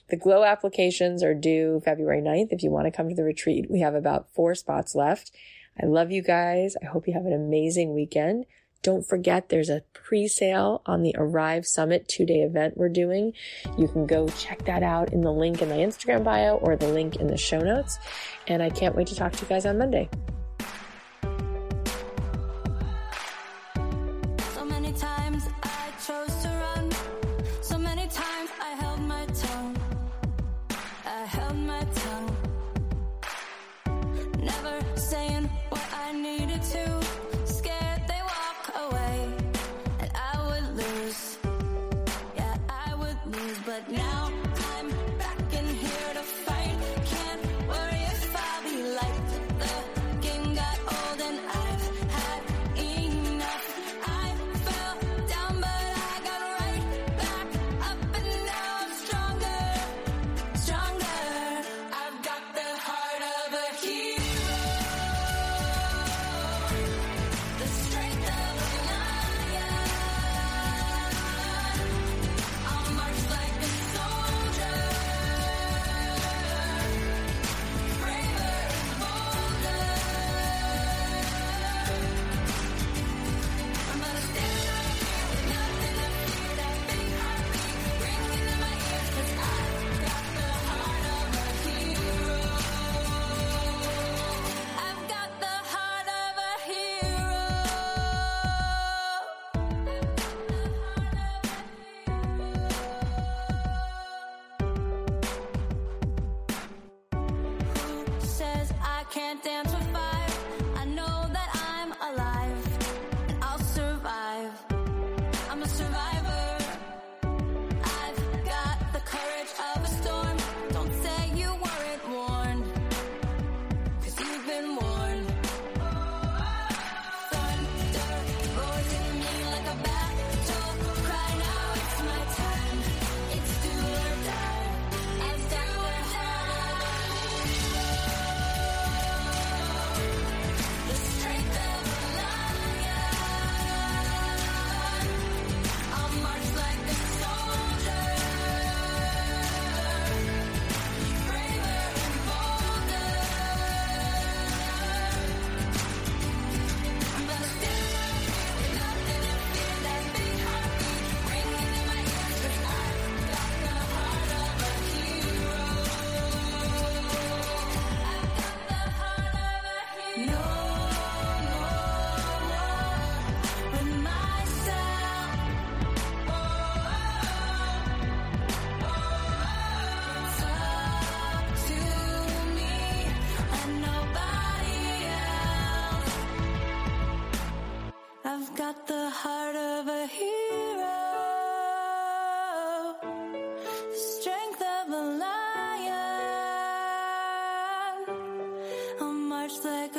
The glow applications are due February 9th. If you want to come to the retreat, we have about four spots left. I love you guys. I hope you have an amazing weekend. Don't forget there's a pre-sale on the Arrive Summit two-day event we're doing. You can go check that out in the link in my Instagram bio or the link in the show notes. And I can't wait to talk to you guys on Monday.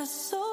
so